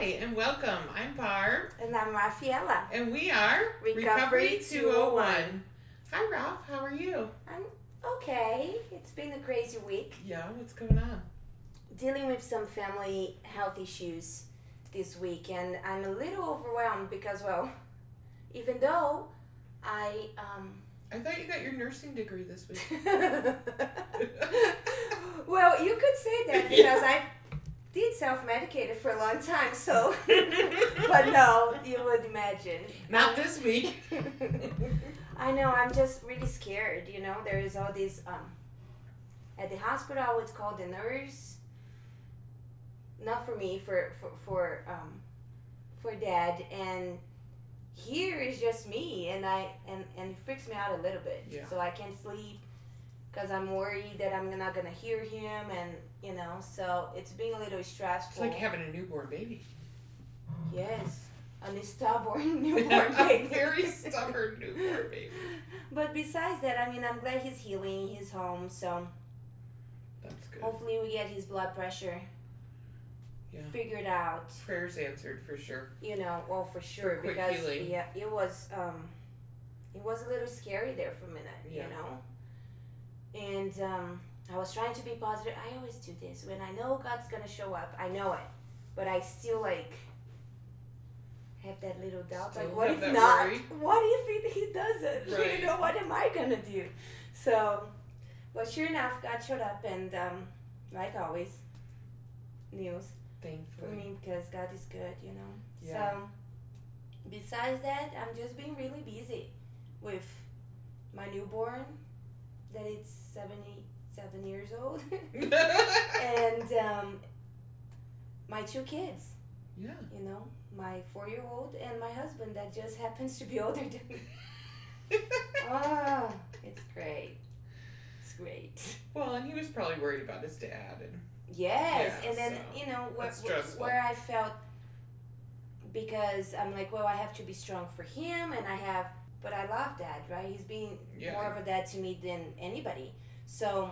Hi, and welcome. I'm Barb, And I'm Rafaela. and we are Recovery 201. Hi, Ralph. How are you? I'm okay. It's been a crazy week. Yeah, what's going on? Dealing with some family health issues this week, and I'm a little overwhelmed because, well, even though I, um, I thought you got your nursing degree this week. well, you could say that because I did self-medicated for a long time, so, but no, you would imagine. Not this week. I know. I'm just really scared. You know, there is all these. Um, at the hospital, I would call the nurse. Not for me, for for for um, for dad, and here is just me, and I and and it freaks me out a little bit. Yeah. So I can't sleep because I'm worried that I'm not gonna hear him, and you know, so it's being a little It's stressful. like having a newborn baby. yes, and a stubborn newborn baby. Very stubborn newborn baby. But besides that, I mean, I'm glad he's healing. He's home, so That's good. hopefully we get his blood pressure Yeah. figured out. Prayers answered for sure. You know, well for sure quick because healing. yeah, it was um, it was a little scary there for a minute. Yeah. You know, and um, I was trying to be positive. I always do this when I know God's gonna show up. I know it, but I still like have that little doubt. Still like, what if not? worry. What if he, he doesn't? Right. You know, what am I gonna do? So, but sure enough, God showed up, and um, like always, news for Thankfully. me because God is good, you know. Yeah. So, besides that, I'm just being really busy with my newborn, that it's 77 years old, and um, my two kids, yeah. you know, my four year old and my husband that just happens to be older than me. Ah, it's great. It's great. well, and he was probably worried about his dad and Yes, Yeah, and then so you know where, where, where I felt because I'm like, well, I have to be strong for him, and I have, but I love dad, right? He's being Yeah. more of a dad to me than anybody. So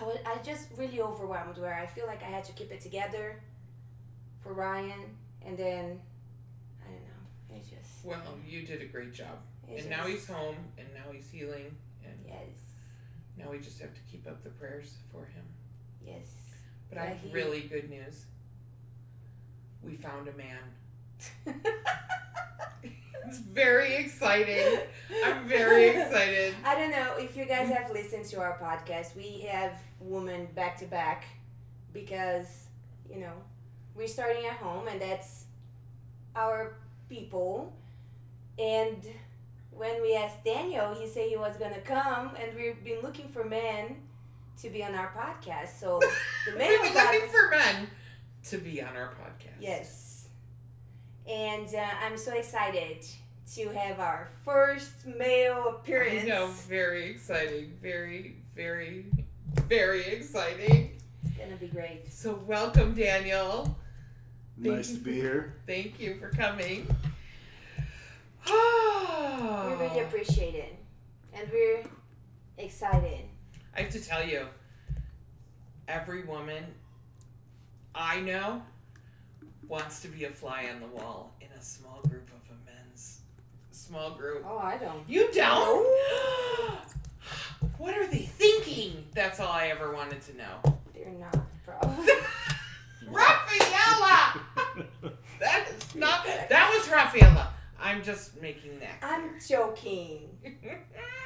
I was, I just really overwhelmed where I feel like I had to keep it together for Ryan, and then I don't know, it's just well, you did a great job. and now he's home and now he's healing and yes, now we just have to keep up the prayers for him. yes. But I have really good news. We found a man. It's very exciting. I'm very excited. I don't know if you guys have listened to our podcast. We have women back to back because, you know, we're starting at home and that's our people. And when we asked Daniel, he said he was going to come and we've been looking for men to be on our podcast. So the man We've been looking for men to be on our podcast. Yes. And uh, I'm so excited to have our first male appearance. I know, very exciting. Very, very, very exciting. It's going to be great. So welcome, Daniel. Thank Nice you to be for- here. Thank you for coming. We really appreciate it. And we're excited. I have to tell you, every woman I know wants to be a fly on the wall in a small group of a men's small group. Oh, I don't. You don't? what are they thinking? That's all I ever wanted to know. They're not, probably. Rafaela! That is not. That was Rafaela. I'm just making that. I'm joking.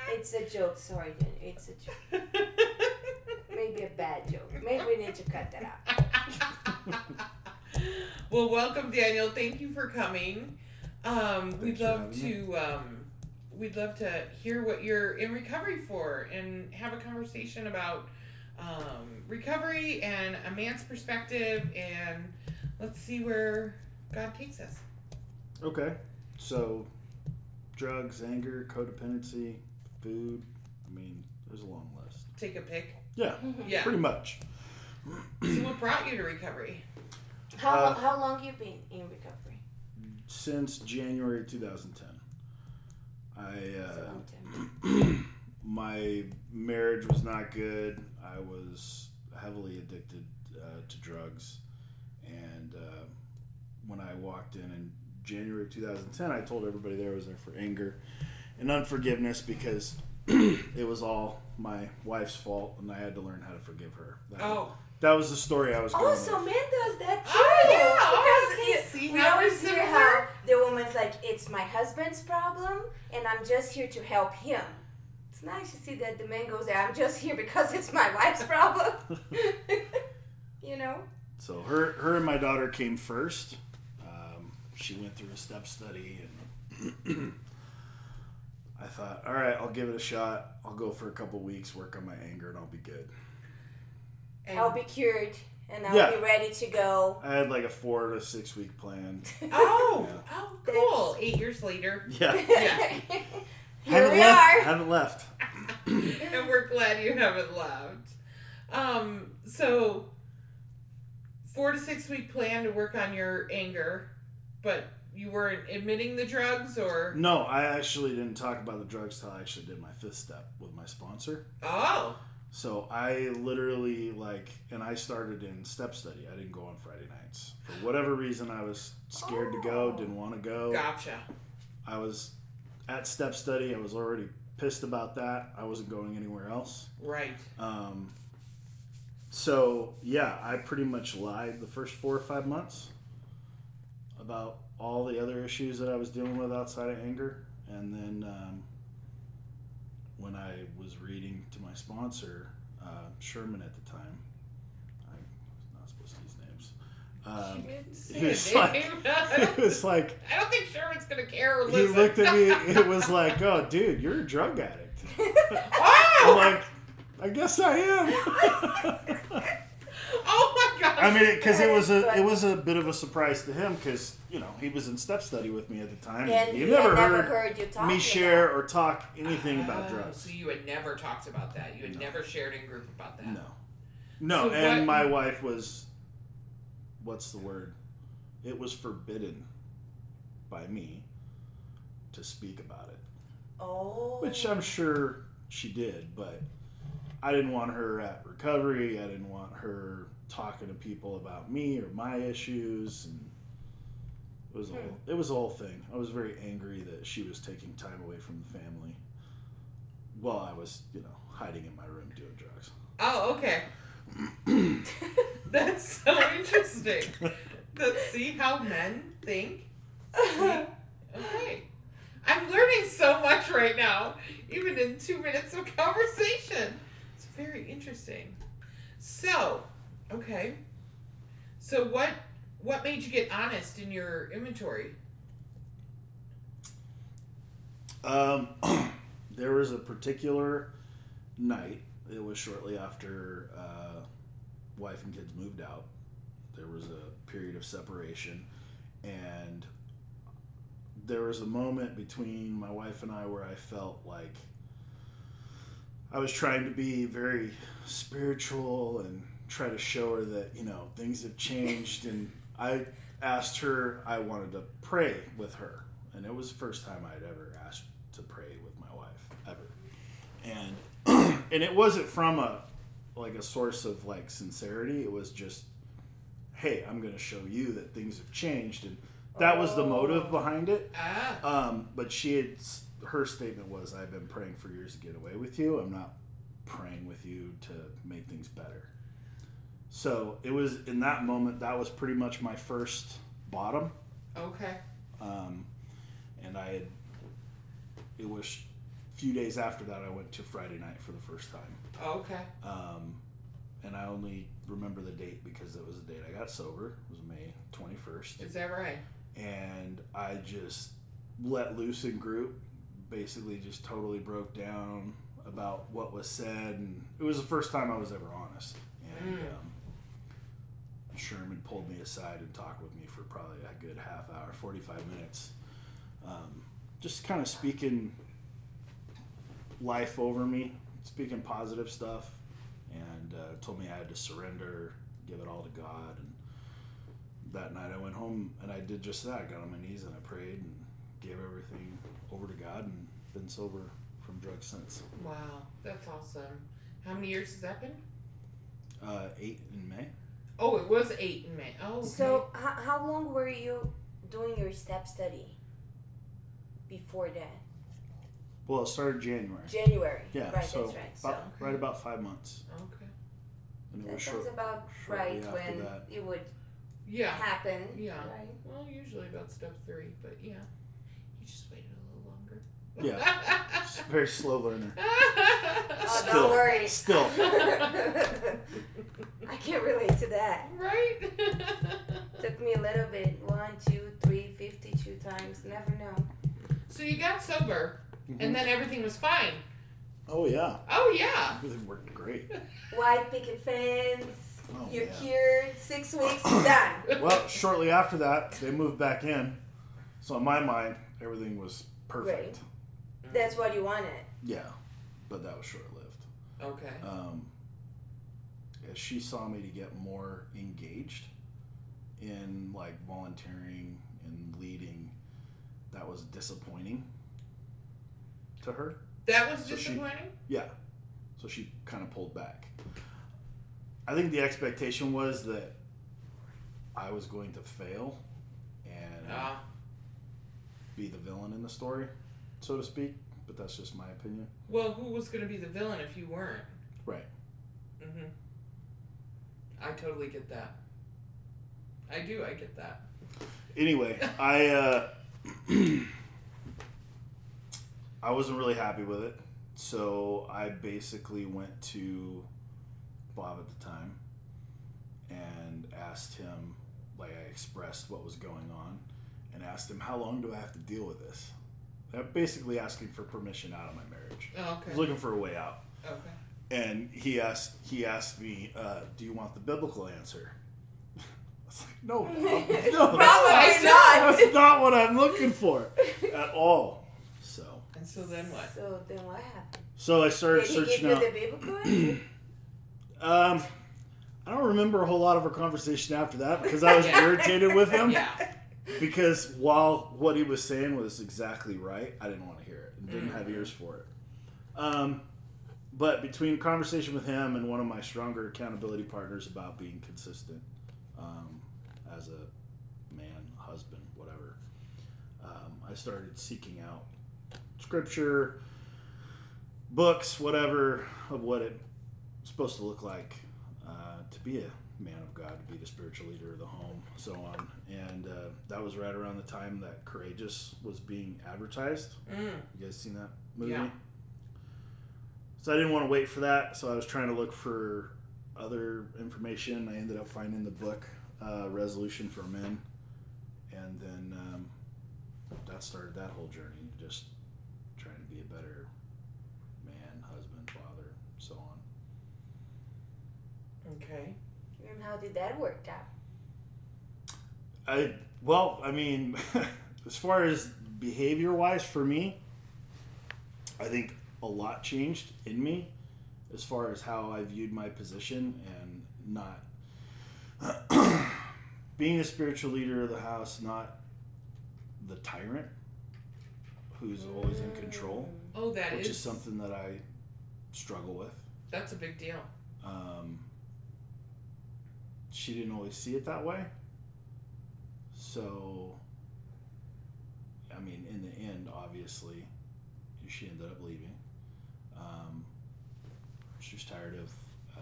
It's a joke. Sorry, It's a joke. Maybe a bad joke. Maybe we need to cut that out. well, welcome, Daniel. Thank you for coming. Um, we'd love to. Um, we'd love to hear what you're in recovery for and have a conversation about um, recovery and a man's perspective, and let's see where God takes us. Okay. So, drugs, anger, codependency, food. I mean, there's a long list. Take a pick. Yeah, Yeah. pretty much. So, what brought you to recovery? How, Uh, how long you been in recovery? Since January 2010. I uh, my marriage was not good. I was heavily addicted uh, to drugs, and uh, when I walked in in January of 2010. I told everybody there I was there for anger and unforgiveness because it was all my wife's fault, and I had to learn how to forgive her. That, Oh. That was the story I was going Oh, with. so man does that too. Oh, yeah. Oh, Because okay. you- See we always hear how the woman's like, it's my husband's problem, and I'm just here to help him. It's nice to see that the man goes there. I'm just here because it's my wife's problem. you know. So her, her and my daughter came first. Um, she went through a step study, and I thought, all right, I'll give it a shot. I'll go for a couple weeks, work on my anger, and I'll be good. And- I'll be cured, and I'll Yeah. be ready to go. I had like a four to six week plan. Oh, Yeah. oh, cool. Eight years later. Yeah, Yeah. Here haven't we left. are. Haven't left. and we're glad you haven't left. Um, so four to six week plan to work on your anger, but you weren't admitting the drugs or No, I actually didn't talk about the drugs till I actually did my fifth step with my sponsor. oh So I literally like, and I started in step study. I didn't go on Friday nights for whatever reason. I was scared to go, Oh. didn't want to go. gotcha. I was at step study. I was already pissed about that. I wasn't going anywhere else. Right. Um, so yeah, I pretty much lied the first four or five months about all the other issues that I was dealing with outside of anger, and then um, when I was reading to my sponsor, uh, Sherman at the time, I'm not supposed to use names. Um, he was like, name. it was like I don't think Sherman's gonna care or he looked at me. It was like, "Oh, dude, you're a drug addict." I'm oh! like, I guess I am. My gosh! I mean, because it was a it was a bit of a surprise to him because you know he was in step study with me at the time. and he he never had never heard heard you talk me share or talk anything about Oh, drugs. So you had never talked about that. You had No. never shared in group about that. No, no, So and what- my wife was, what's the word? It was forbidden by me to speak about it, Oh. which I'm sure she did, but I didn't want her at recovery. I didn't want her talking to people about me or my issues, and it was a hmm. whole, it was a whole thing. I was very angry that she was taking time away from the family while I was, you know, hiding in my room doing drugs. Oh, okay. That's so interesting. Let's see how men think. See? Okay. I'm learning so much right now, even in two minutes of conversation. It's very interesting. So, okay. So what what made you get honest in your inventory? Um, there was a particular night. It was shortly after uh, wife and kids moved out. There was a period of separation, and there was a moment between my wife and I where I felt like I was trying to be very spiritual and try to show her that you know things have changed and I asked her I wanted to pray with her. And it was the first time I'd ever asked to pray with my wife ever. And and it wasn't from a like a source of like sincerity. It was just hey I'm gonna show you that things have changed. And that was the motive behind it. Ah, um, but she had her statement was, "I've been praying for years to get away with you. I'm not praying with you to make things better." So it was in that moment that was pretty much my first bottom, okay. um, and I had. It was a few days after that I went to Friday night for the first time, Okay. um, and I only remember the date because it was the date I got sober. It was May 21st Is that right? and I just let loose in group. Basically, just totally broke down about what was said, and it was the first time I was ever honest. And Mm. um, Sherman pulled me aside and talked with me for probably a good half hour, forty-five minutes, um, just kind of speaking life over me, speaking positive stuff, and uh, told me I had to surrender, give it all to God, and that night I went home and I did just that. I got on my knees and I prayed and gave everything over to God and been sober from drugs since. Wow, that's awesome. How many years has that been? Uh, eight in May. Oh, it was eight in May. Oh, okay. So, how, how long were you doing your step study before that? Well, it started January. January. Yeah, right. so that's right. So about, right about five months, Okay. and it that was sounds short. about right when that. it would Yeah. happen. Yeah. Right. Well, usually about step three, but yeah, you just waited a little longer. Yeah. It's a very slow learner. Oh, Still. don't worry. Still. I can't relate to that. right. Took me a little bit. One, two, three, fifty-two times. Never know. so you got sober, and mm-hmm. then everything was fine. oh yeah, Oh yeah. everything worked great. White picket fence. Oh, You're yeah. cured. Six weeks. Done. Well, shortly after that, they moved back in. So in my mind, everything was perfect. That's what you wanted. Yeah, but that was short lived. Okay. Um, as she saw me to get more engaged in like volunteering and leading, that was disappointing to her. That was So she- disappointing. Yeah. So she kind of pulled back. I think the expectation was that I was going to fail and Ah. be the villain in the story, so to speak. But that's just my opinion. well, who was going to be the villain if you weren't? Right. Mm-hmm. I totally get that. I do. I get that. Anyway, I uh, I wasn't really happy with it, so I basically went to Bob at the time and asked him, like I expressed what was going on, and asked him how long do I have to deal with this. I'm basically asking for permission out of my marriage. Oh, I okay. was looking for a way out. Okay. and he asked he asked me, uh, "Do you want the biblical answer?" I was like, "No, Bob, no, Probably that's, not. that's not what I'm looking for at all." So, And so then what? So then what happened? so I started Did he give searching you out. the biblical answer? Um, I don't remember a whole lot of our conversation after that because I was irritated with him. Yeah. Because while what he was saying was exactly right, I didn't want to hear it and didn't have Mhm. ears for it. Um, but between conversation with him and one of my stronger accountability partners about being consistent um, as a man, husband, whatever, um, I started seeking out scripture, books, whatever of what it's supposed to look like uh, to be a man of God, to be the spiritual leader of the home, so on. And uh, that was right around the time that Courageous was being advertised. Mm. You guys seen that movie? Yeah. So I didn't want to wait for that, so I was trying to look for other information. I ended up finding the book uh, Resolution for Men, and then um, that started that whole journey, just trying to be a better man, husband, father, so on. Okay. And how did that work out? I well, I mean, as far as behavior wise for me, I think a lot changed in me as far as how I viewed my position and not being a spiritual leader of the house, not the tyrant who's always in control, Oh, that is which is something that I struggle with. That's a big deal. Um, she didn't always see it that way. So, I mean, in the end, obviously, she ended up leaving. Um, she was tired of,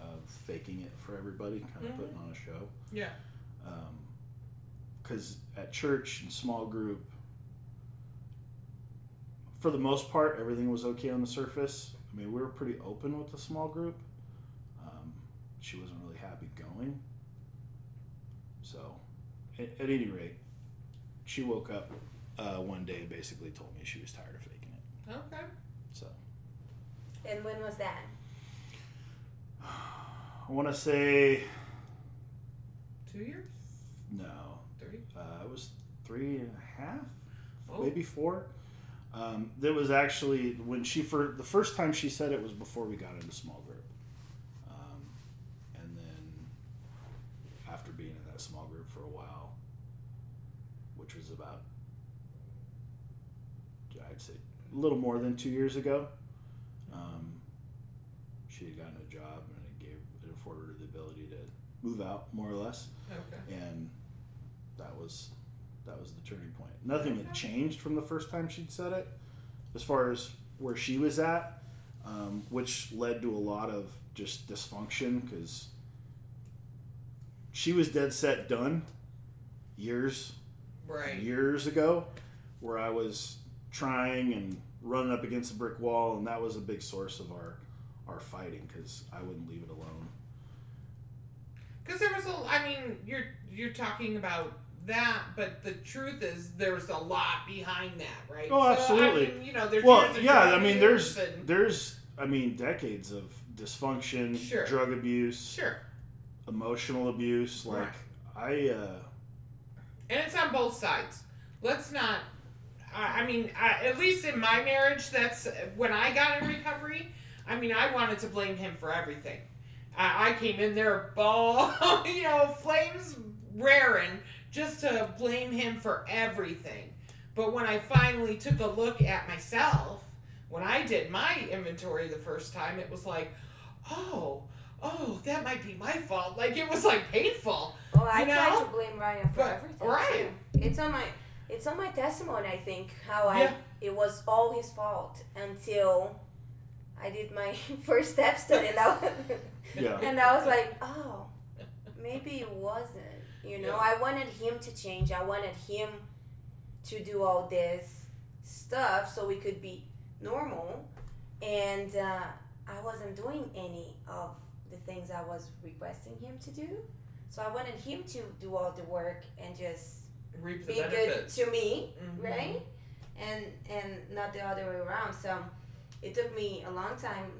of faking it for everybody, kind of Mhm. putting on a show. Yeah. Because at church and small group, for the most part, everything was okay on the surface. I mean, we were pretty open with the small group. Um, she wasn't really happy going. So, at, at any rate, she woke up uh, one day and basically told me she was tired of faking it. Okay. So, And when was that? I want to say Two years? no. Three? Uh, it was three and a half, Oh. maybe four. Um, that was actually when she for the first time she said it was before we got into small group, um, and then after being in that small group for a while, which was about I'd say a little more than two years ago, um, she had gotten a job and it gave it afforded her the ability to move out more or less Okay. and that was that was the turning point. Nothing had changed from the first time she'd said it, as far as where she was at, um, which led to a lot of just dysfunction because she was dead set done years Right. years ago where I was trying and running up against a brick wall, and that was a big source of our our fighting because I wouldn't leave it alone. Because there was a, I mean, you're you're talking about that, but the truth is there's a lot behind that, right? Oh, absolutely. So, I mean, you know, there's Well, yeah, I mean, there's and- there's I mean decades of dysfunction, Sure. drug abuse, sure, emotional abuse. Like I, uh, and it's on both sides. Let's not. I mean, I, at least in my marriage, that's when I got in recovery. I mean, I wanted to blame him for everything. I, I came in there, ball, you know, flames raring, just to blame him for everything. But when I finally took a look at myself, when I did my inventory the first time, it was like, oh, oh, that might be my fault. Like it was like painful. Oh, I You know? to blame Ryan for But- everything. right. too. It's on my it's on my testimony. I think how I Yeah. it was all his fault until I did my first step study, and I was, yeah, and I was like, oh, maybe it wasn't. You know, Yeah. I wanted him to change. I wanted him to do all this stuff so we could be normal, and uh, I wasn't doing any of the things I was requesting him to do. So I wanted him to do all the work and just Reap the be good to me, Mhm. right? And and not the other way around. So it took me a long time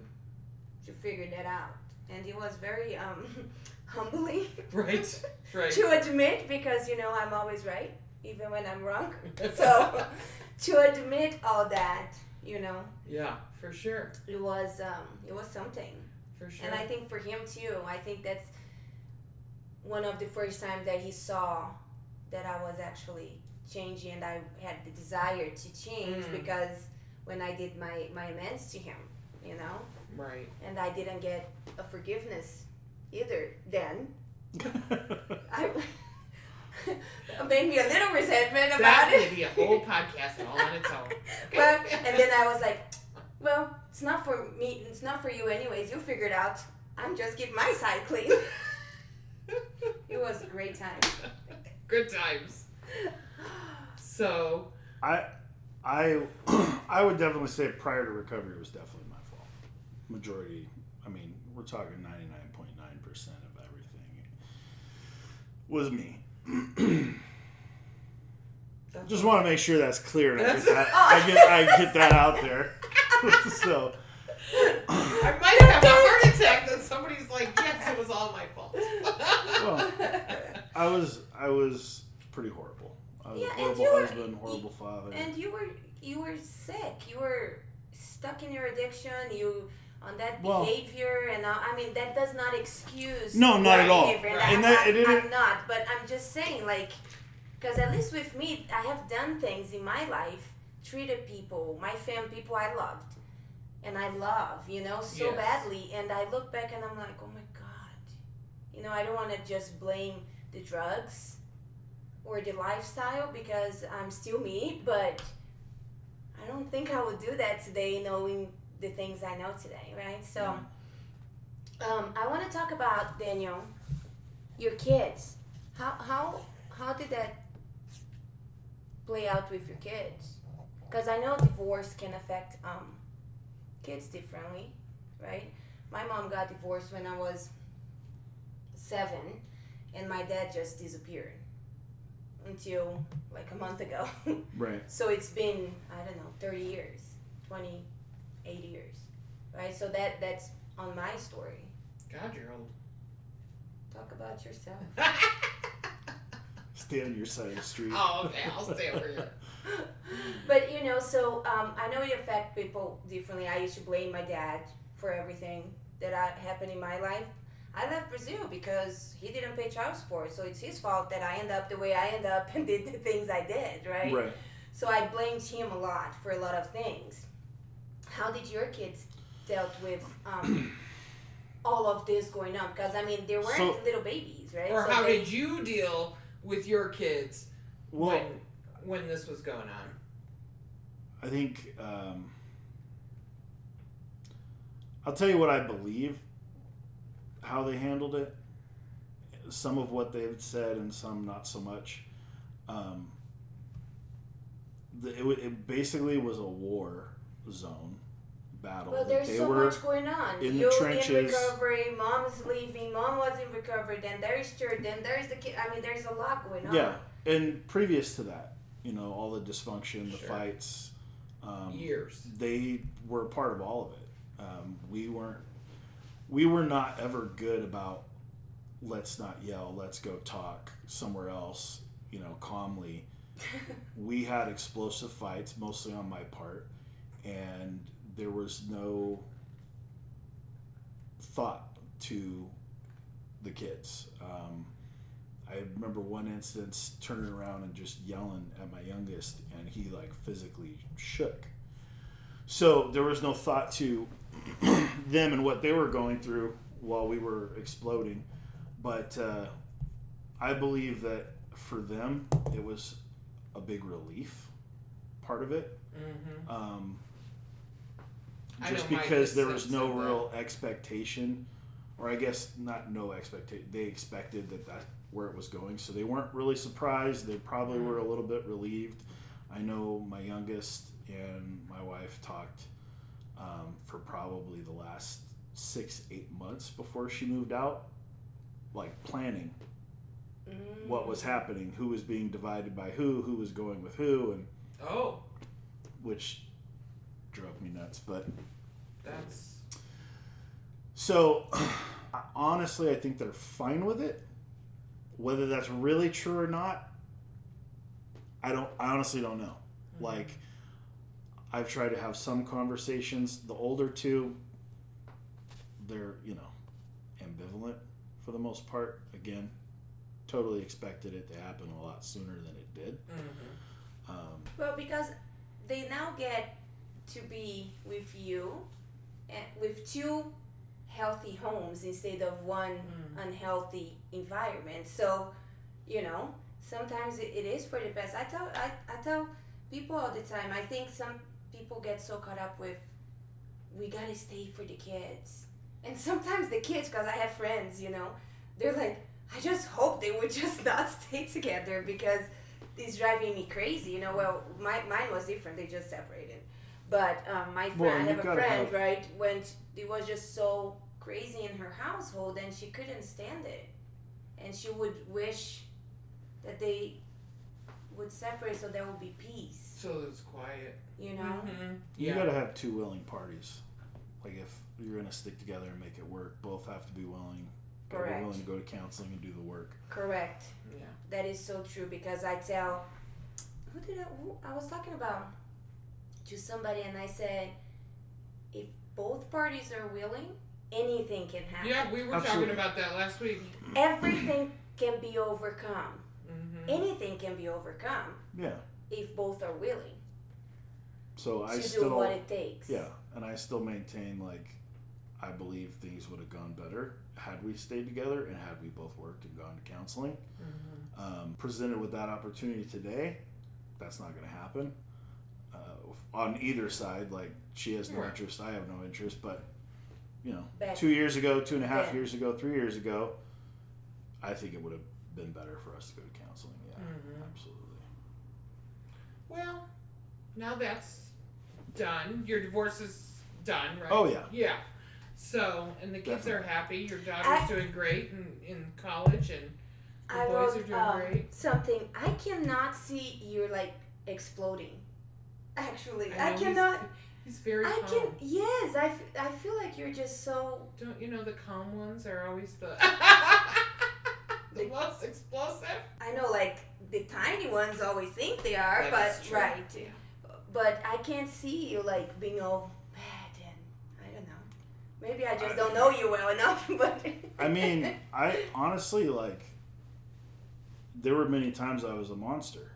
to figure that out, and it was very um, humbling Right. Right. to admit because you know I'm always right, even when I'm wrong. So to admit all that, you know, yeah, for sure. it was um, it was something. For sure. And I think for him too, I think that's one of the first times that he saw that I was actually changing and I had the desire to change Mm. because when I did my, my amends to him, you know, right. and I didn't get a forgiveness either then. I made me a little resentment about That it. may be a whole podcast all on its own. well, and then I was like, well, it's not for me. It's not for you, anyways. You figure it out. I'm just keep my side clean. it was a great time. Good times. So, I, I, I would definitely say prior to recovery was definitely my fault. Majority, I mean, we're talking ninety nine point nine percent of everything was me. Just want to make sure that's clear and I get that, I get I get that out there. so I might have a heart attack that somebody's like, yes, it was all my fault. Well, I was I was pretty horrible. I was Yeah, a and horrible you were- husband, horrible father. and you were you were sick. You were stuck in your addiction. You on that Well- behavior, and I, I mean that does not excuse. No, not at all. behavior, Right. And And I, that- I, I'm not, but I'm just saying, like, because at least with me, I have done things in my life, treated people, my family, people I loved, and I love, you know, so Yes. badly, and I look back and I'm like, oh my god, you know, I don't want to just blame the drugs or the lifestyle because I'm still me, but I don't think I would do that today, knowing the things I know today, right? So, um, I want to talk about Daniel, your kids. How how how did that play out with your kids? Because I know divorce can affect um, kids differently, right? My mom got divorced when I was seven, and my dad just disappeared until like a month ago. right. so it's been I don't know 30 years, 20, 80 years, right? So that that's on my story. God, you're old. Talk about yourself. Stay on your side of the street. oh, okay. I'll stay over here. but you know, so um, I know it affects people differently. I used to blame my dad for everything that I, happened in my life. I left Brazil because he didn't pay child support, so it's his fault that I end up the way I end up and did the things I did, right? Right. So I blamed him a lot for a lot of things. How did your kids dealt with um, all of this going on? Because I mean, they weren't So- little babies, right? Or so how they, did you deal with your kids Well, when when this was going on. I think um, I'll tell you what I believe how they handled it. Some of what they've said and some not so much. Um, the, it, it basically was a war zone battle. Well, there's they so were much going on. in the You're in trenches. recovery. Mom's leaving. Mom was in recovery. Then there's church. Then there's the kid. I mean, there's a lot going on. yeah, and previous to that, you know, all the dysfunction, the Sure. fights. Um, Years. they were part of all of it. Um, we weren't. We were not ever good about. Let's not yell. Let's go talk somewhere else. You know, calmly. we had explosive fights, mostly on my part, and there was no thought to the kids. Um, I remember one instance turning around and just yelling at my youngest, and he like physically shook. So there was no thought to them and what they were going through while we were exploding. But uh, I believe that for them, it was a big relief part of it. Mm-hmm. Um, just because there was no real expectation, or I guess not no expectation. They expected that that's where it was going, so they weren't really surprised. They probably were a little bit relieved. I know my youngest and my wife talked um, for probably the last six, eight months before she moved out, like planning Mm. what was happening, who was being divided by who, who was going with who, and Oh, which drove me nuts. But that's So, honestly, I think they're fine with it. Whether that's really true or not, I don't. I honestly don't know. Like, I've tried to have some conversations. The older two, they're you know, ambivalent for the most part. Again, totally expected it to happen a lot sooner than it did. mm-hmm. Um, Well, because they now get to be with you and with two healthy homes instead of one Mm. unhealthy environment. So, you know, sometimes it, it is for the best. I tell I, I tell people all the time. I think some people get so caught up with we gotta stay for the kids, and sometimes the kids, because I have friends, you know, they're like, I just hope they would just not stay together because it's driving me crazy. You know, well, my mine was different. They just separated. But um, my friend, Well, I have a friend, have- right? When sh- it was just so crazy in her household, and she couldn't stand it, and she would wish that they would separate so there would be peace. so it's quiet. You know. Mhm. you Yeah. got to have two willing parties. Like if you're gonna stick together and make it work, both have to be willing. Gotta Correct. willing to go to counseling and do the work. Correct. Yeah. That is so true because I tell who did I who I was talking about to somebody and I said if both parties are willing, anything can happen. Yeah, we were Absolutely. talking about that last week. Everything can be overcome. Mm-hmm. Anything can be overcome Yeah. if both are willing So I to do still what it takes. yeah, and I still maintain like I believe things would have gone better had we stayed together and had we both worked and gone to counseling. Mm-hmm. Um, presented with that opportunity today, that's not going to happen. Uh, on either side, like she has no Right. interest, I have no interest, but you know, Back two years ago, two and a half years ago, three years ago, I think it would have been better for us to go to counseling. Yeah, Mhm. absolutely. Well, now that's done. Your divorce is done, right? Oh, yeah. Yeah. So, and the kids are happy. Your daughter's I- doing great in, in college, and the I boys wrote are doing um, great. something. I cannot see you like exploding. Actually, I I, know, he's- cannot. He's very I calm. can. Yes, I, f- I feel like you're just so. Don't you know the calm ones are always the the The- most explosive? I know, like the tiny ones always think they are, That but is true. right. Yeah. But I can't see you like being all bad and I don't know. Maybe I just I- don't know you well enough. But I mean, I honestly like. There were many times I was a monster.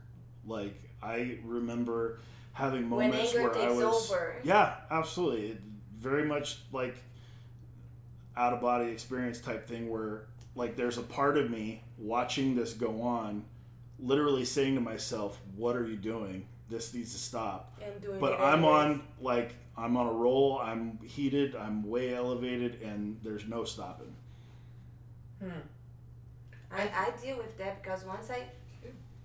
Like I remember having moments where I was. over. Yeah, absolutely. It, very much like out of body experience type thing where like there's a part of me watching this go on literally saying to myself, "What are you doing? This needs to stop." And doing But it I'm on like I'm on a roll. I'm heated. I'm way elevated, and there's no stopping. Hmm. I, I deal with that because once I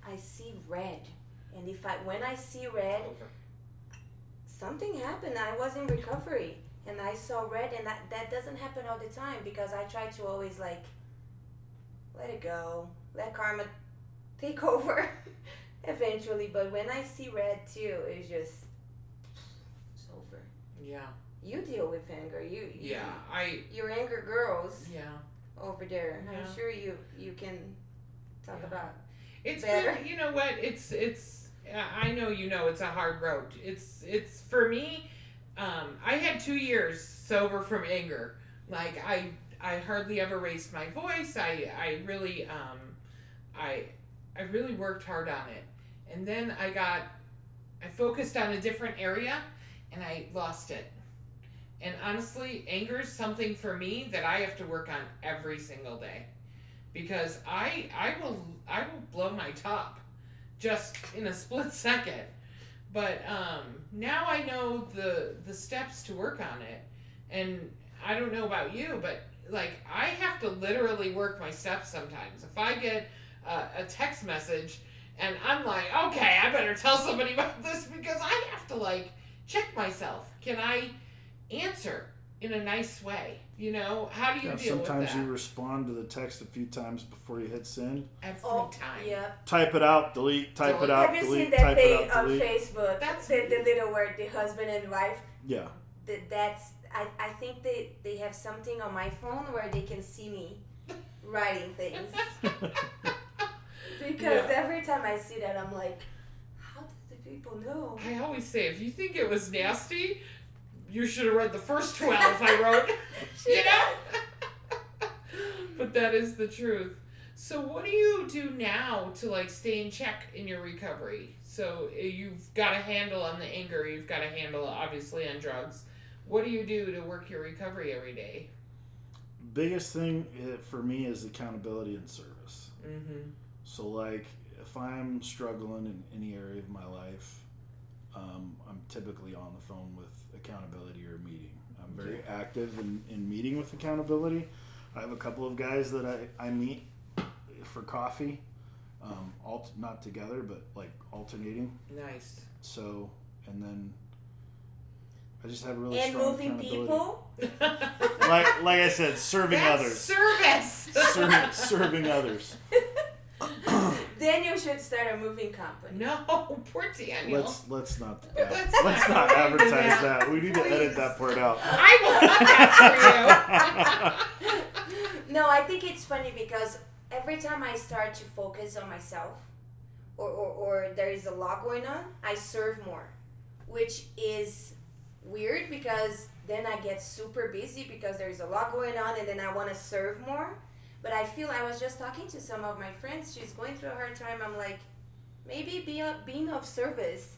I see red, and if I when I see red, something happened. I was in recovery, and I saw red, and that that doesn't happen all the time because I try to always like let it go, let karma take over eventually. But when I see red too, it's just it's over. Yeah. You deal with anger. You, you Yeah. I. Your anger girls Yeah. over there. Yeah. I'm sure you you can talk Yeah. about. It's Better. very, you know what? It's it's. I know you know it's a hard road. It's it's for me. Um, I had two years sober from anger. Like I I hardly ever raised my voice. I I really um, I I really worked hard on it, and then I got I focused on a different area, and I lost it. And honestly, anger is something for me that I have to work on every single day because I I will I will blow my top just in a split second. But um, now I know the the steps to work on it, and I don't know about you, but like I have to literally work my steps sometimes. If I get a, a text message and I'm like, okay, I better tell somebody about this because I have to like check myself. Can I answer in a nice way? You know, how do you Yeah, deal with sometimes you respond to the text a few times before you hit send. Every Oh, time. yeah. Type it out, delete. Type Delete. it out, Have you delete. seen that type thing on delete. Facebook? That's- the, the little word, the husband and wife. Yeah. That that's I, I think they they have something on my phone where they can see me writing things because Yeah. every time I see that I'm like, how did the people know? I always say, if you think it was nasty, you should have read the first 12 I wrote. you know? but that is the truth. So, what do you do now to like stay in check in your recovery? So, uh, you've got a handle on the anger, you've got a handle obviously on drugs. What do you do to work your recovery every day? Biggest thing eh, for me is accountability and service. Mm-hmm. So, like, if I'm struggling in any area of my life, um, I'm typically on the phone with accountability or meeting. I'm very active in, in meeting with accountability. I have a couple of guys that I, I meet for coffee, um, alt- not together, but like alternating. Nice. So, and then I just have really and strong moving accountability. people. Like, like I said, serving That's others. service. Ser- serving others. then you should start a moving company. no, poor Daniel. Let's let's not Let's let's, not not go into advertise that, that. We need to edit that part out. I will cut that for you. No, I think it's funny because every time I start to focus on myself or, or, or there is a lot going on, I serve more, which is weird because then I get super busy because there's a lot going on and then I want to serve more. But I feel I was just talking to some of my friends, she's going through a hard time. I'm like, maybe being, being of service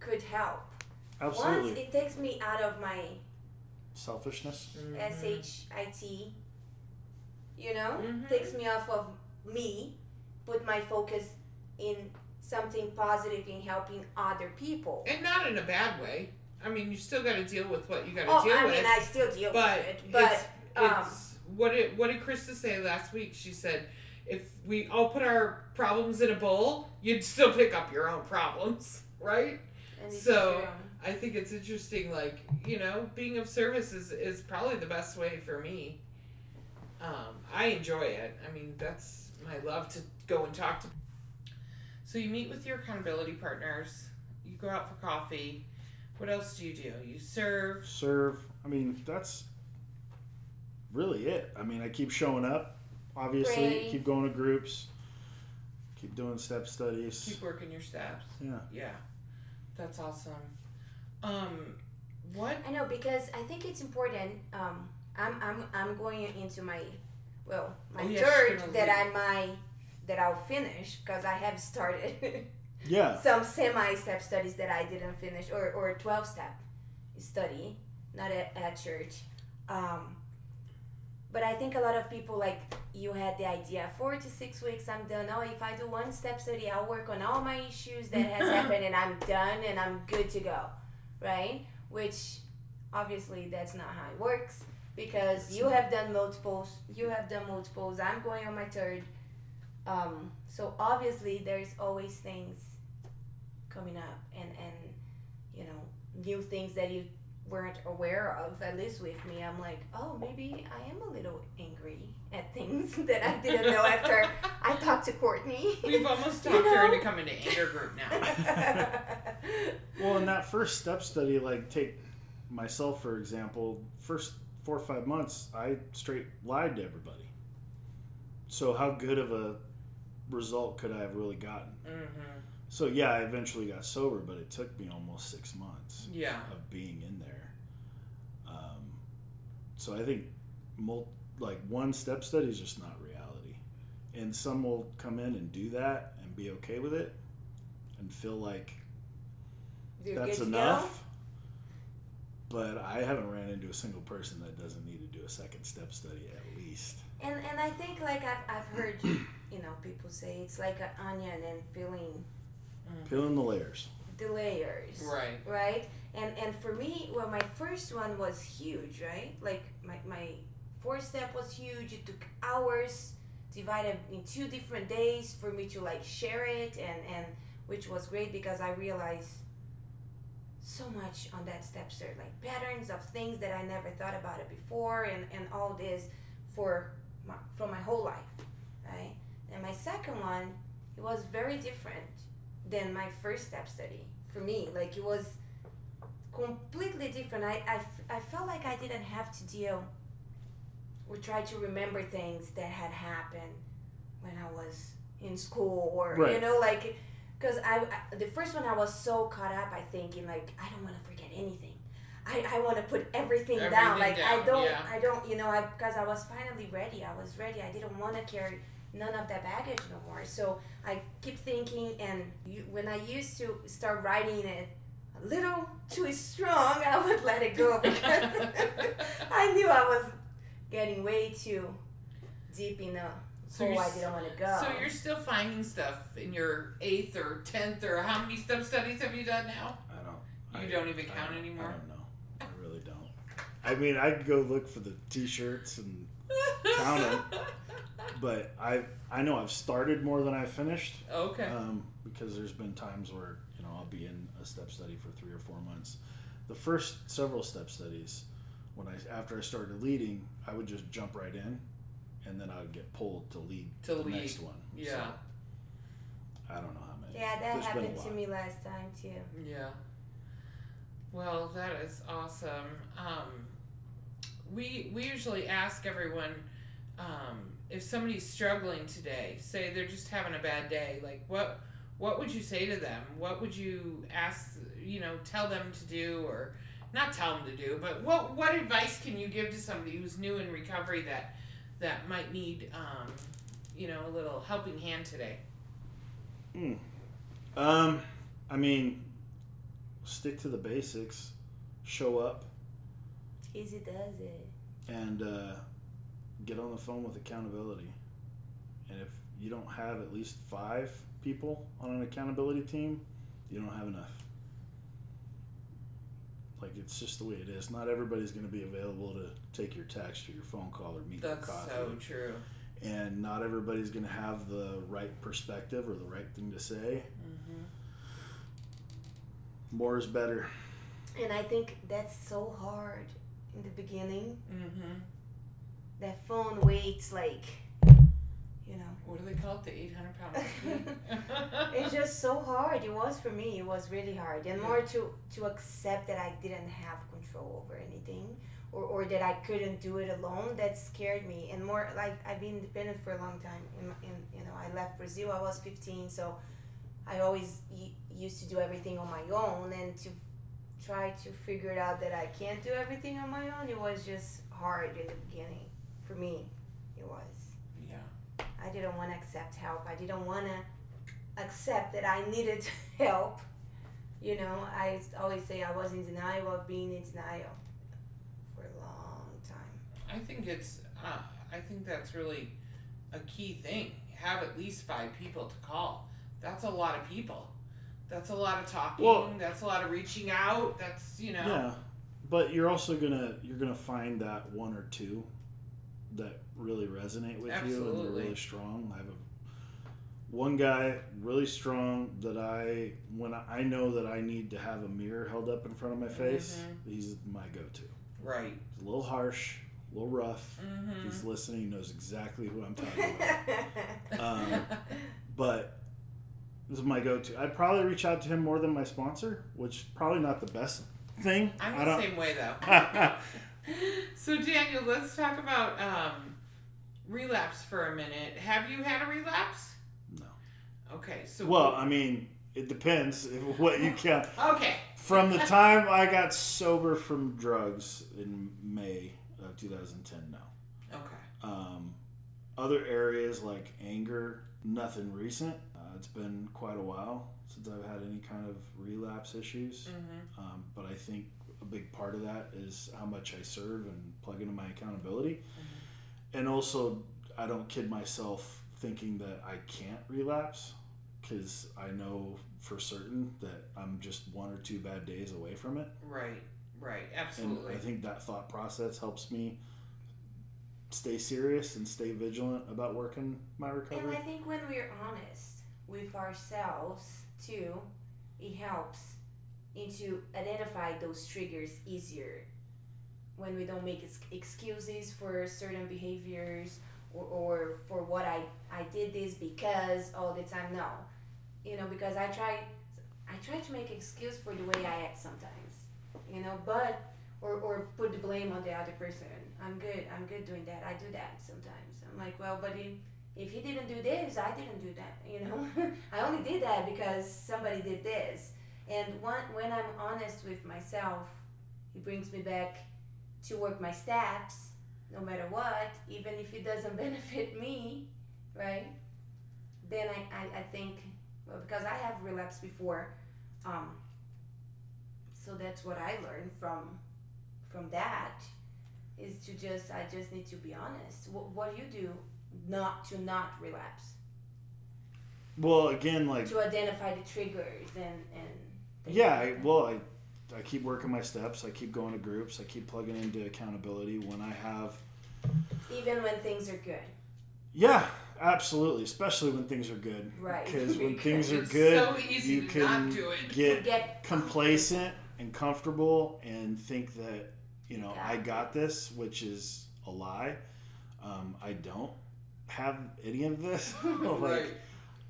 could help. Absolutely. Once it takes me out of my Selfishness. S H I T. You know, Mhm. takes me off of me, put my focus in something positive in helping other people. And not in a bad way. I mean, you still got to deal with what you got to Oh, deal I with. mean, I still deal but with it, but it's, um, it's what did what did Krista say last week? She said if we all put our problems in a bowl, you'd still pick up your own problems, right? and so- true. I think it's interesting. Like you know, being of service is is probably the best way for me. Um, I enjoy it. I mean, that's my love to go and talk to. So you meet with your accountability partners. You go out for coffee. What else do you do? You serve. Serve. I mean, that's really it. I mean, I keep showing up. Obviously, Pray. keep going to groups. Keep doing step studies. Keep working your steps. Yeah. Yeah, that's awesome. Um, what? I know because I think it's important. Um, I'm I'm I'm going into my well my Oh, yeah, third gonna that leave. I might that I'll finish because I have started. Yeah. some semi step studies that I didn't finish, or, or 12 step study, not at, at church. Um, but I think a lot of people like you had the idea four to six weeks I'm done. Oh, if I do one step study, I'll work on all my issues that has happened and I'm done and I'm good to go, right? Which obviously that's not how it works because you have done multiples, you have done multiples. I'm going on my third. Um, so obviously there's always things coming up and and you know new things that you weren't aware of at least with me i'm like oh maybe i am a little angry at things that i didn't know after i talked to courtney We've almost You talked her know? into coming to anger group now. Well, in that first step study, like take myself for example, first four or five months, I straight lied to everybody. So how good of a result could I have really gotten? hmm So yeah, I eventually got sober, but it took me almost six months Yeah. of being in there. Um, so I think mul- like one step study is just not reality, and some will come in and do that and be okay with it, and feel like You're that's good to go? enough. But I haven't ran into a single person that doesn't need to do a second step study at least. And and I think like I've, I've heard you know people say it's like an onion and peeling Mm. Peeling the layers. the layers. Right. Right. And and for me, well, my first one was huge, right? Like my my fourth step was huge. It took hours, divided in two different days for me to like share it, and and which was great because I realized so much on that step start, like patterns of things that I never thought about it before, and and all this for my, for my whole life, right? And my second one, it was very different than my first step study for me. Like it was completely different. I, I, I felt like I didn't have to deal or try to remember things that had happened when I was in school or, you know, like, because I, I, the first one I was so caught up, I think, in like, I don't want to forget anything. I, I want to put everything, down. Everything Like, I don't, yeah. I don't, you know, I, because I was finally ready. I was ready. I didn't want to carry none of that baggage no more. So I keep thinking, and you, when I used to start writing it a little too strong, I would let it go because I knew I was getting way too deep in a So hole you're I s- didn't want to go. So you're still finding stuff in your eighth or tenth or how many step studies have you done now? I don't. You I, don't even count don't- anymore? I don't know. I really don't. I mean, I'd go look for the T-shirts and Count 'em. but I I know I've started more than I've finished Okay. um, because there's been times where you know I'll be in a step study for three or four months. The first several step studies, when I after I started leading, I would just jump right in, and then I would get pulled to lead To the lead, next one. yeah. So, I don't know how many. yeah, that There's been a happened to me last time too. Yeah. Well, that is awesome. Um, we we usually ask everyone um, if somebody's struggling today, say they're just having a bad day, like what what would you say to them? What would you ask? You know, tell them to do, or not tell them to do, but what what advice can you give to somebody who's new in recovery that that might need um, you know a little helping hand today? Um, I mean, stick to the basics, show up, Easy does it. And uh, get on the phone with accountability. And if you don't have at least five people on an accountability team, you don't have enough. Like it's just the way it is. Not everybody's going to be available to take your text or your phone call or meet That's for coffee. That's so true. and not everybody's going to have the right perspective or the right thing to say. hmm More is better. And I think that's so hard in the beginning. hmm That phone waits like, you know. What do they call it? The 800 pound it's just so hard. It was for me. It was really hard, and more to to accept that I didn't have control over anything, or, or that I couldn't do it alone. That scared me, and more like I've been independent for a long time. In, in you know, I left Brazil. I was fifteen, so I always y- used to do everything on my own, and to try to figure it out that I can't do everything on my own. It was just hard in the beginning for me. It was. yeah. I didn't want to accept help. I didn't want to accept that I needed help. You know, I always say I was in denial of being in denial for a long time. I think it's uh, I think that's really a key thing. Have at least five people to call. That's a lot of people. That's a lot of talking. Well- that's a lot of reaching out. That's you know. Yeah, but you're also gonna you're gonna find that one or two that really resonate with you and they're really strong. I have a one guy really strong that I when I, I know that I need to have a mirror held up in front of my face. Mm-hmm. He's my go-to. Right. He's a little harsh, a little rough. Mm-hmm. he's listening, he knows exactly who I'm talking about. Um, but is my go-to. I'd probably reach out to him more than my sponsor, which probably not the best thing. I'm the same way though. so Daniel, let's talk about um, relapse for a minute. Have you had a relapse? No. Okay. So Well, I mean, it depends what you count. Okay. From the time I got sober from drugs in May of 2010, no. Okay. Um, other areas like anger, nothing recent. Uh, it's been quite a while since I've had any kind of relapse issues. Mm-hmm. Um, but I think a big part of that is how much I serve and plug into my accountability. And also, I don't kid myself thinking that I can't relapse because I know for certain that I'm just one or two bad days away from it. Right. Right. And Absolutely. I think that thought process helps me stay serious and stay vigilant about working my recovery. And recovery. I think when we're honest with ourselves too, it helps into identify those triggers easier. When we don't make ex- excuses for certain behaviors or, or for what I, I did this because all the time. No, you know because I try I try to make excuse for the way I act sometimes. You know, but or, or put the blame on the other person. I'm good. I'm good doing that. I do that sometimes. I'm like, well, but if, he didn't do this, I didn't do that. You know, I only did that because somebody did this. And one, when I'm honest with myself, it brings me back to work my steps, no matter what, even if it doesn't benefit me, right? Then I, I, I think, well, because I have relapsed before, um, so that's what I learned from from that is to just I just need to be honest. What, what do you do not to not relapse? well, again, like To identify the triggers and and Yeah, like I, well, I, I keep working my steps. I keep going to groups. I keep plugging into accountability when I have. even when things are good, Yeah, absolutely. Especially when things are good. right? Because when things are It's good, so easy you to not can do it. get get complacent and comfortable and think that you know got I got this, which is a lie. Um, I don't have any of this. like, right.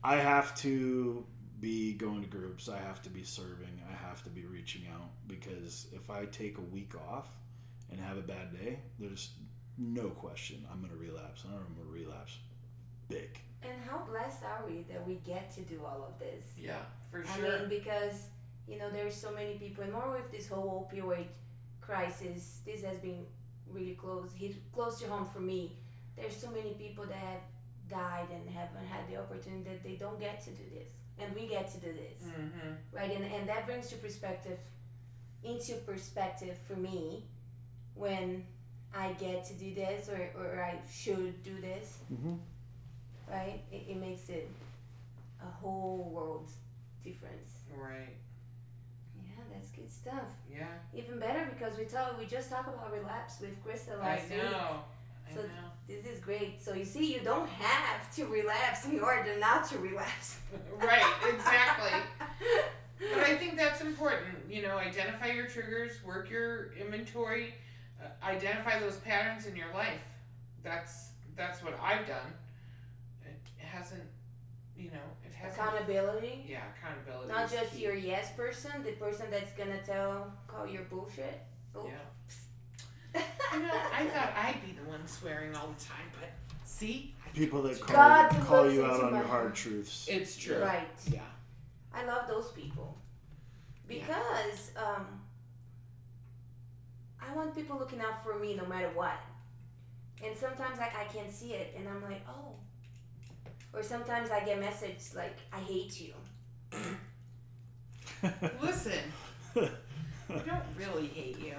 I have to be going to groups. I have to be serving. I have to be reaching out because if I take a week off and have a bad day, there's no question I'm going to relapse. and I'm going to relapse big. And how blessed are we that we get to do all of this? Yeah. For I sure. mean, because you know there's so many people, and more with this whole opioid crisis. This has been really close, hit close to home for me. There's so many people that have died and haven't had the opportunity that they don't get to do this, and we get to do this, mm-hmm. right? And and that brings to perspective, into perspective for me, when I get to do this or or I should do this, Mm-hmm. right? It, it makes it a whole world difference. Right. Yeah, that's good stuff. Yeah. Even better because we talk we just talked about relapse with Krista I last week. know. I So- This is great. So you see, you don't have to relapse in order not to relapse. Right. Exactly. But I think that's important. You know, identify your triggers, work your inventory, uh, identify those patterns in your life. That's that's what I've done. It hasn't, you know, it hasn't. Accountability. Yeah, accountability. Not just key. your yes person, the person that's gonna tell call your bullshit. Oh. Yeah. You know, I thought I'd be the one swearing all the time, but see, People that call, God call you out on your hard heart. truths. it's true. Right. Yeah. I love those people because um, I want people looking out for me no matter what. And sometimes I, I can't see it, and I'm like, oh. Or sometimes I get messages like, I hate you. Listen, I don't really hate you.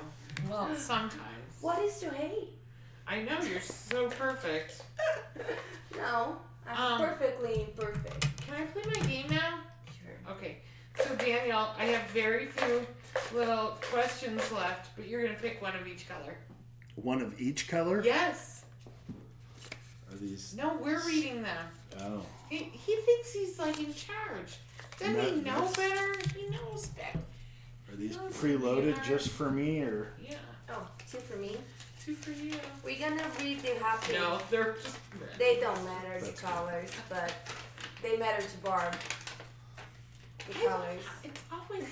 Well, sometimes. What is to hate? I know you're so perfect. No, I'm Um, perfectly imperfect. Can I play my game now? Sure. Okay. So Daniel, I have very few little questions left, but you're gonna pick one of each color. One of each color? Yes. Are these. No, we're reading them. Oh. He, he thinks he's like in charge. Doesn't he know that's- better? He knows better. Are these Those are preloaded just for me or. Yeah. Oh, two for me. Two for you. We're gonna read the happy. No, they're just. They don't matter the That's colors, but they matter to Barb. The colors. It's always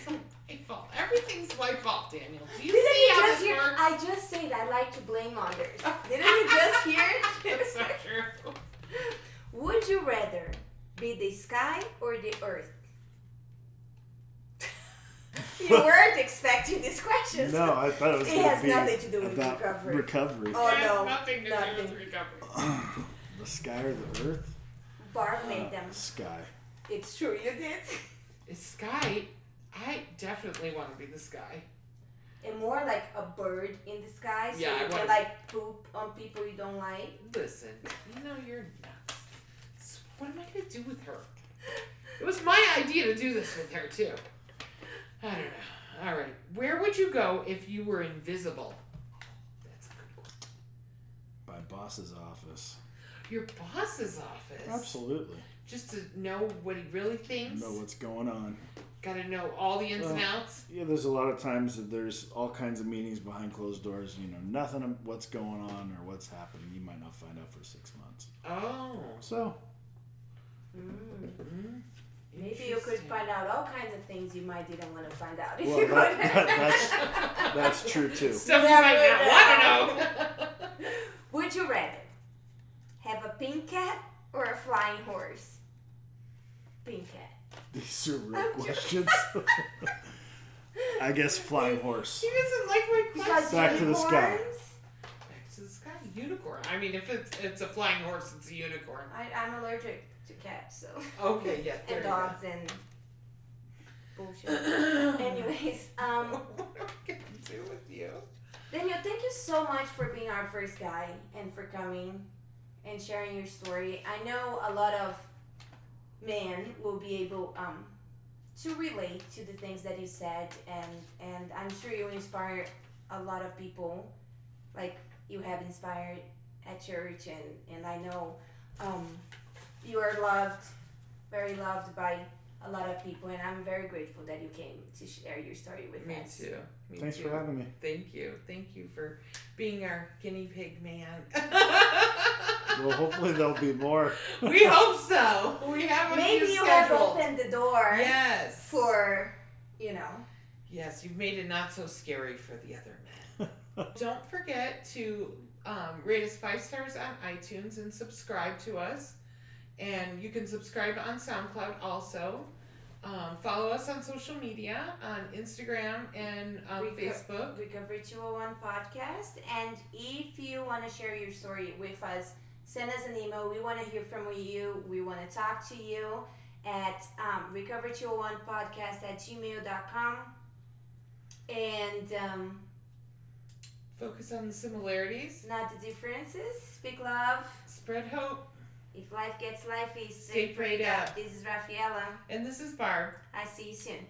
my fault. Everything's my fault, Daniel. Do you Didn't see you how just this hear? works? I just said I like to blame others. Didn't you just hear? That's not true. Would you rather be the sky or the earth? You weren't expecting these questions. No, I thought it was It has be nothing to do with about recovery. recovery. Oh, It has no, nothing to do with recovery. the sky or the earth? Barb Uh, made them. Sky. It's true, you did. Is sky? I definitely want to be the sky. And more like a bird in the sky, so Yeah, I you wanna- can like poop on people you don't like. Listen, you know you're nuts. So what am I gonna do with her? It was my idea to do this with her too. I don't know. All right, where would you go if you were invisible? That's a good question. My boss's office. Your boss's office. Absolutely. Just to know what he really thinks. Know what's going on. Gotta know all the ins and outs. Yeah, there's a lot of times that there's all kinds of meetings behind closed doors. You know, nothing of what's going on or what's happening. You might not find out for six months. Oh. So, Mm. Maybe you could find out all kinds of things you might didn't want to find out if Well, you that- could. that- that's true, too. Stuff you might not want to know. Would you rather have a pink cat or a flying horse? Pink cat. these are real I'm questions. I guess flying horse. He doesn't like my Because question. Back to the sky. Back to the sky. Unicorn. I mean, if it's it's a flying horse, it's a unicorn. I, I'm allergic to cats, so. Okay, yeah, and dogs and bullshit. Anyways, um, what am I gonna do with you? Daniel, thank you so much for being our first guy and for coming and sharing your story. I know a lot of men will be able um, to relate to the things that you said, and and I'm sure you inspire a lot of people, like you have inspired at church, and and I know um, you are loved, very loved by a lot of people, and I'm very grateful that you came to share your story with Me us. too. Me Thanks too. for having me. Thank you. Thank you for being our guinea pig man. Well, hopefully there'll be more. we hope so. We have a Maybe few you have opened the door Yes. for, you know. Yes, you've made it not so scary for the other men. Don't forget to um, rate us five stars on iTunes and subscribe to us. And you can subscribe on SoundCloud also. Um, follow us on social media on Instagram and um, Reco- Facebook. Recovery 201 podcast. And if you want to share your story with us, send us an email. We want to hear from you. We want to talk to you at um, recovery201podcast at gmail.com. And um, Focus on the similarities. not the differences. Speak love. Spread hope. If life gets lifey, Stay prayed up. This is Rafaela. And this is Barb. I see you soon.